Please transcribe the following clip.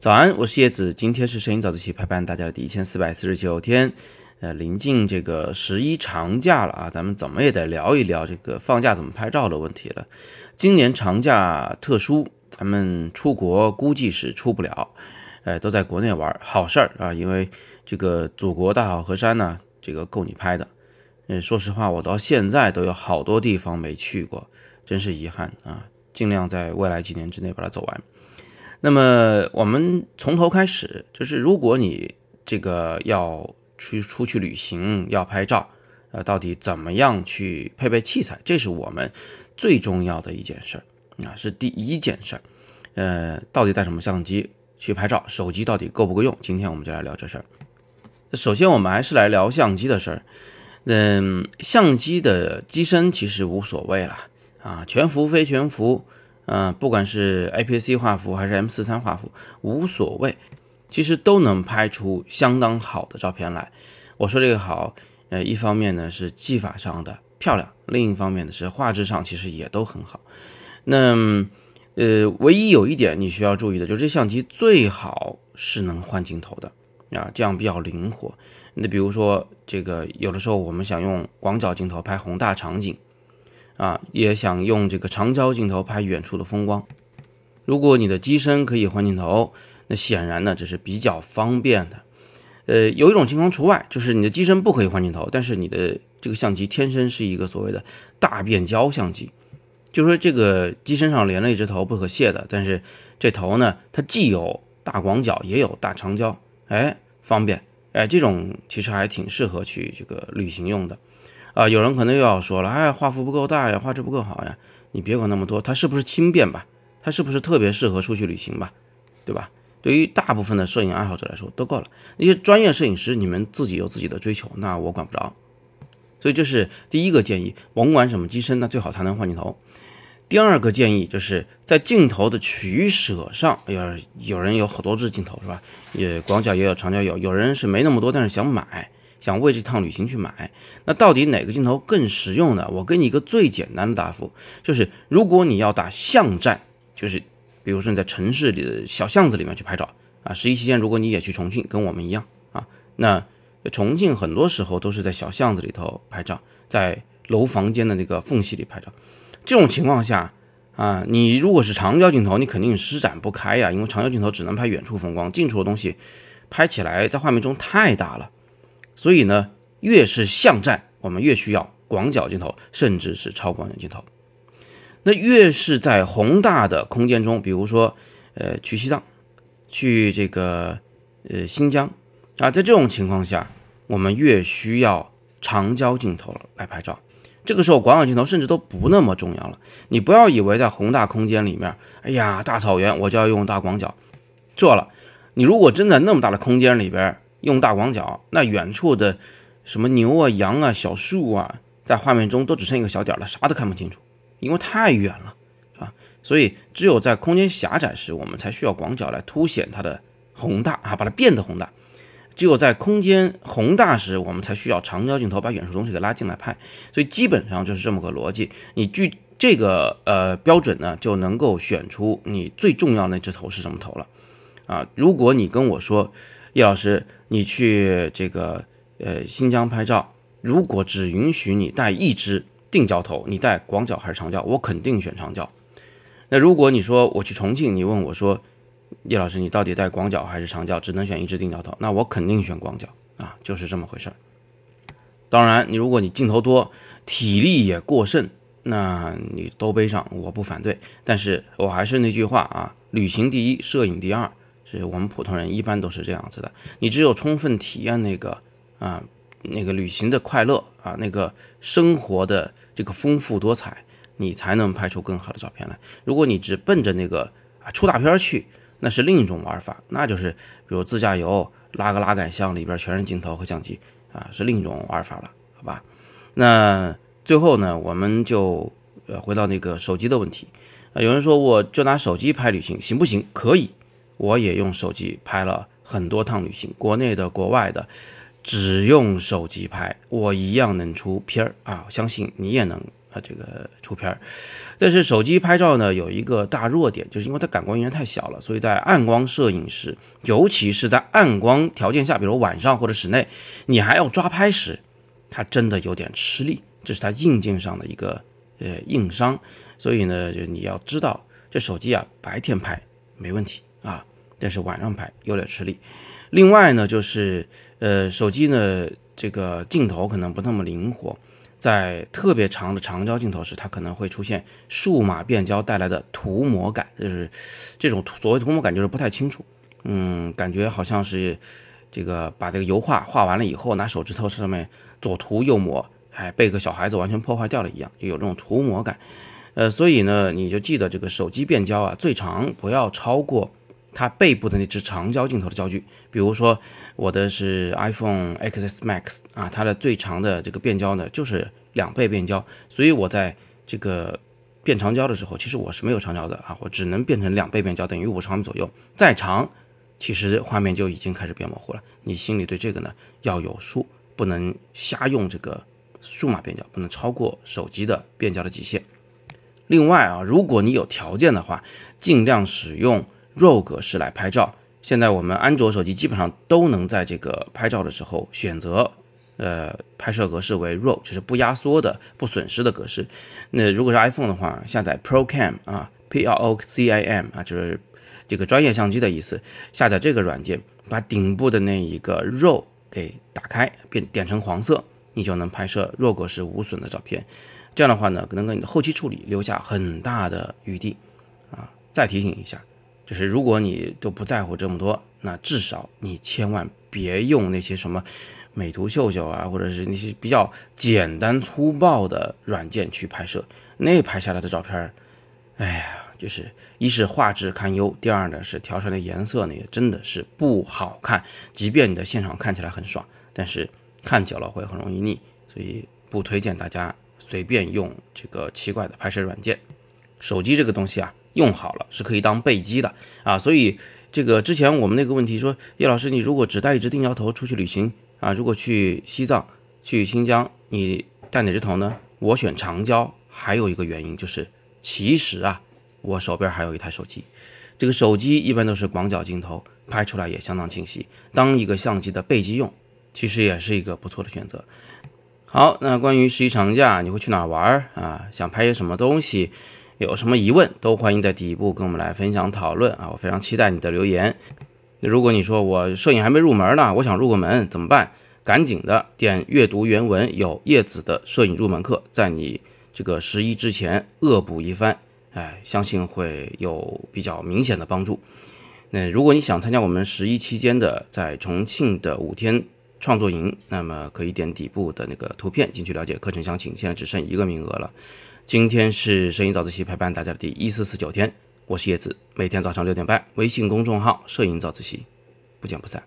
早安，我是叶子，今天是摄影早自习陪伴大家的第一千四百四十九天，呃，临近这个十一长假了啊，咱们怎么也得聊一聊这个放假怎么拍照的问题了。今年长假特殊，咱们出国估计是出不了，呃，都在国内玩，好事儿啊，因为这个祖国大好河山呢，这个够你拍的。嗯，说实话，我到现在都有好多地方没去过，真是遗憾啊，尽量在未来几年之内把它走完。那么我们从头开始，就是如果你这个要去出去旅行，要拍照，呃，到底怎么样去配备器材？这是我们最重要的一件事儿啊，是第一件事儿。呃，到底带什么相机去拍照？手机到底够不够用？今天我们就来聊这事儿。首先，我们还是来聊相机的事儿。嗯，相机的机身其实无所谓了啊，全幅非全幅。嗯，不管是 APS-C 画幅还是 M 四三画幅，无所谓，其实都能拍出相当好的照片来。我说这个好，呃，一方面呢是技法上的漂亮，另一方面呢是画质上其实也都很好。那呃，唯一有一点你需要注意的，就是这相机最好是能换镜头的啊，这样比较灵活。那比如说这个，有的时候我们想用广角镜头拍宏大场景。啊，也想用这个长焦镜头拍远处的风光。如果你的机身可以换镜头，那显然呢这是比较方便的。呃，有一种情况除外，就是你的机身不可以换镜头，但是你的这个相机天生是一个所谓的大变焦相机，就说这个机身上连了一只头不可卸的，但是这头呢它既有大广角也有大长焦，哎，方便，哎，这种其实还挺适合去这个旅行用的。啊，有人可能又要说了，哎，画幅不够大呀，画质不够好呀，你别管那么多，它是不是轻便吧？它是不是特别适合出去旅行吧？对吧？对于大部分的摄影爱好者来说都够了。那些专业摄影师，你们自己有自己的追求，那我管不着。所以这是第一个建议，甭管什么机身，那最好才能换镜头。第二个建议就是在镜头的取舍上，要，有人有好多支镜头是吧？也广角也有，长焦有，有人是没那么多，但是想买。想为这趟旅行去买，那到底哪个镜头更实用呢？我给你一个最简单的答复，就是如果你要打巷战，就是比如说你在城市里的小巷子里面去拍照啊，十一期间如果你也去重庆，跟我们一样啊，那重庆很多时候都是在小巷子里头拍照，在楼房间的那个缝隙里拍照，这种情况下啊，你如果是长焦镜头，你肯定施展不开呀，因为长焦镜头只能拍远处风光，近处的东西拍起来在画面中太大了。所以呢，越是巷战，我们越需要广角镜头，甚至是超广角镜头。那越是在宏大的空间中，比如说，呃，去西藏，去这个，呃，新疆啊，在这种情况下，我们越需要长焦镜头来拍照。这个时候，广角镜头甚至都不那么重要了。你不要以为在宏大空间里面，哎呀，大草原我就要用大广角。错了，你如果真在那么大的空间里边。用大广角，那远处的什么牛啊、羊啊、小树啊，在画面中都只剩一个小点了，啥都看不清楚，因为太远了，是吧？所以只有在空间狭窄时，我们才需要广角来凸显它的宏大啊，把它变得宏大。只有在空间宏大时，我们才需要长焦镜头把远处东西给拉进来拍。所以基本上就是这么个逻辑。你据这个呃标准呢，就能够选出你最重要那只头是什么头了啊。如果你跟我说，叶老师，你去这个呃新疆拍照，如果只允许你带一支定焦头，你带广角还是长焦？我肯定选长焦。那如果你说我去重庆，你问我说，叶老师你到底带广角还是长焦？只能选一支定焦头，那我肯定选广角啊，就是这么回事儿。当然，你如果你镜头多，体力也过剩，那你都背上，我不反对。但是我还是那句话啊，旅行第一，摄影第二。是我们普通人一般都是这样子的，你只有充分体验那个啊那个旅行的快乐啊那个生活的这个丰富多彩，你才能拍出更好的照片来。如果你只奔着那个啊出大片去，那是另一种玩法，那就是比如自驾游拉个拉杆箱里边全是镜头和相机啊，是另一种玩法了，好吧？那最后呢，我们就呃回到那个手机的问题啊，有人说我就拿手机拍旅行行不行？可以。我也用手机拍了很多趟旅行，国内的、国外的，只用手机拍，我一样能出片儿啊！相信你也能啊这个出片儿。但是手机拍照呢有一个大弱点，就是因为它感光元件太小了，所以在暗光摄影时，尤其是在暗光条件下，比如晚上或者室内，你还要抓拍时，它真的有点吃力，这是它硬件上的一个呃硬伤。所以呢，就你要知道，这手机啊白天拍没问题啊，但是晚上拍有点吃力。另外呢，就是呃手机呢这个镜头可能不那么灵活。在特别长的长焦镜头时，它可能会出现数码变焦带来的涂抹感，就是这种所谓涂抹感，就是不太清楚，嗯，感觉好像是这个把这个油画画完了以后，拿手指头上面左涂右抹，哎，被个小孩子完全破坏掉了一样，就有这种涂抹感。呃，所以呢，你就记得这个手机变焦啊，最长不要超过它背部的那只长焦镜头的焦距。比如说我的是 iPhone XS Max 啊，它的最长的这个变焦呢，就是两倍变焦。所以我在这个变长焦的时候，其实我是没有长焦的啊，我只能变成两倍变焦，等于五十毫米左右。再长，其实画面就已经开始变模糊了。你心里对这个呢要有数，不能瞎用这个数码变焦，不能超过手机的变焦的极限。另外啊，如果你有条件的话，尽量使用 RAW 格式来拍照。现在我们安卓手机基本上都能在这个拍照的时候选择，呃，拍摄格式为 RAW，就是不压缩的、不损失的格式。那如果是 iPhone 的话，下载 ProCam 啊，P R O C I M 啊，就是这个专业相机的意思。下载这个软件，把顶部的那一个 RAW 给打开，变点成黄色，你就能拍摄 RAW 格式无损的照片。这样的话呢，能给你的后期处理留下很大的余地啊。再提醒一下。就是如果你都不在乎这么多，那至少你千万别用那些什么美图秀秀啊，或者是那些比较简单粗暴的软件去拍摄，那拍下来的照片，哎呀，就是一是画质堪忧，第二呢是调出来的颜色呢也真的是不好看。即便你在现场看起来很爽，但是看久了会很容易腻，所以不推荐大家随便用这个奇怪的拍摄软件。手机这个东西啊。用好了是可以当备机的啊，所以这个之前我们那个问题说，叶老师，你如果只带一只定焦头出去旅行啊，如果去西藏、去新疆，你带哪只头呢？我选长焦，还有一个原因就是，其实啊，我手边还有一台手机，这个手机一般都是广角镜头，拍出来也相当清晰，当一个相机的备机用，其实也是一个不错的选择。好，那关于十一长假你会去哪玩啊？想拍些什么东西？有什么疑问都欢迎在底部跟我们来分享讨论啊！我非常期待你的留言。如果你说我摄影还没入门呢，我想入个门怎么办？赶紧的点阅读原文，有叶子的摄影入门课，在你这个十一之前恶补一番，哎，相信会有比较明显的帮助。那如果你想参加我们十一期间的在重庆的五天创作营，那么可以点底部的那个图片进去了解课程详情。现在只剩一个名额了。今天是摄影早自习陪伴大家的第一四四九天，我是叶子，每天早上六点半，微信公众号“摄影早自习”，不见不散。